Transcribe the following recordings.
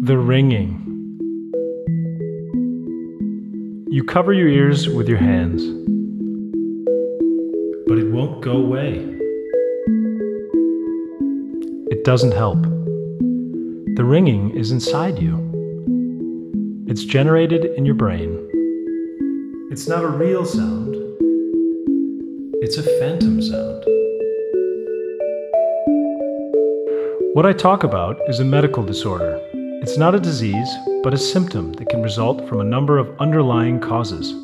The ringing. You cover your ears with your hands, but it won't go away. It doesn't help. The ringing is inside you. It's generated in your brain. It's not a real sound, it's a phantom sound. What I talk about is a medical disorder. It's not a disease, but a symptom that can result from a number of underlying causes.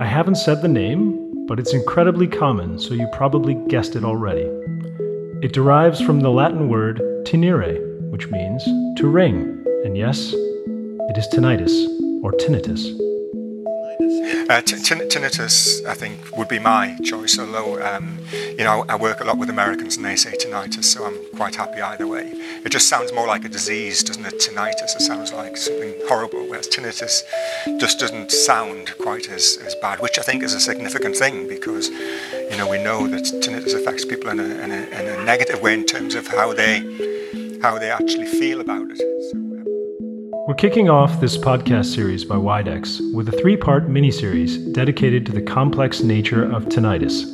I haven't said the name, but it's incredibly common, so you probably guessed it already. It derives from the Latin word tinnire, which means to ring, and yes, it is tinnitus or tinnitus. Uh, tinnitus, I think, would be my choice. Although, um, you know, I work a lot with Americans and they say tinnitus, so I'm quite happy either way. It just sounds more like a disease, doesn't it? Tinnitus, it sounds like something horrible, whereas tinnitus just doesn't sound quite as, as bad, which I think is a significant thing because, you know, we know that tinnitus affects people in a, in a, in a negative way in terms of how they how they actually feel about it. So, we're kicking off this podcast series by Widex with a three part mini-series dedicated to the complex nature of tinnitus.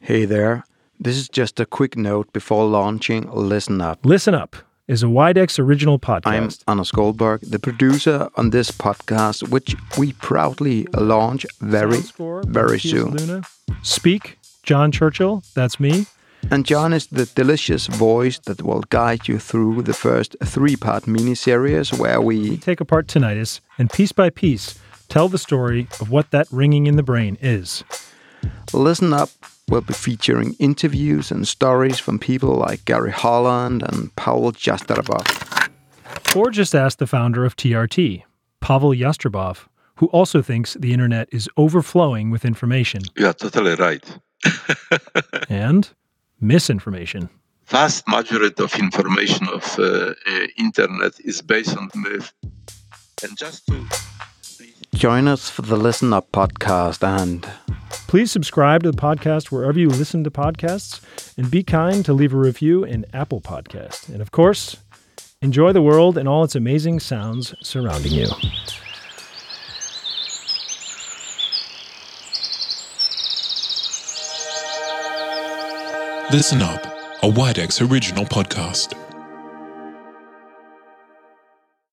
Hey there. This is just a quick note before launching Listen Up. Listen Up is a Widex original podcast. I'm Anders Guldberg, the producer on this podcast, which we proudly launch very, very soon. Luna. Speak, John Churchill, that's me. And John is the delicious voice that will guide you through the first three part miniseries where we, we take apart tinnitus and piece by piece tell the story of what that ringing in the brain is. Listen up We'll be featuring interviews and stories from people like Gary Holland and Pawel Jastreboff. Or just ask the founder of TRT, Pawel Jastreboff, who also thinks the internet is overflowing with information. You are totally right. and misinformation. Vast majority of information of uh, uh, internet is based on myth. And just to join us for the Listen Up podcast and Please subscribe to the podcast wherever you listen to podcasts and be kind to leave a review in Apple Podcast. And of course, enjoy the world and all its amazing sounds surrounding you. Listen Up, a Widex original podcast.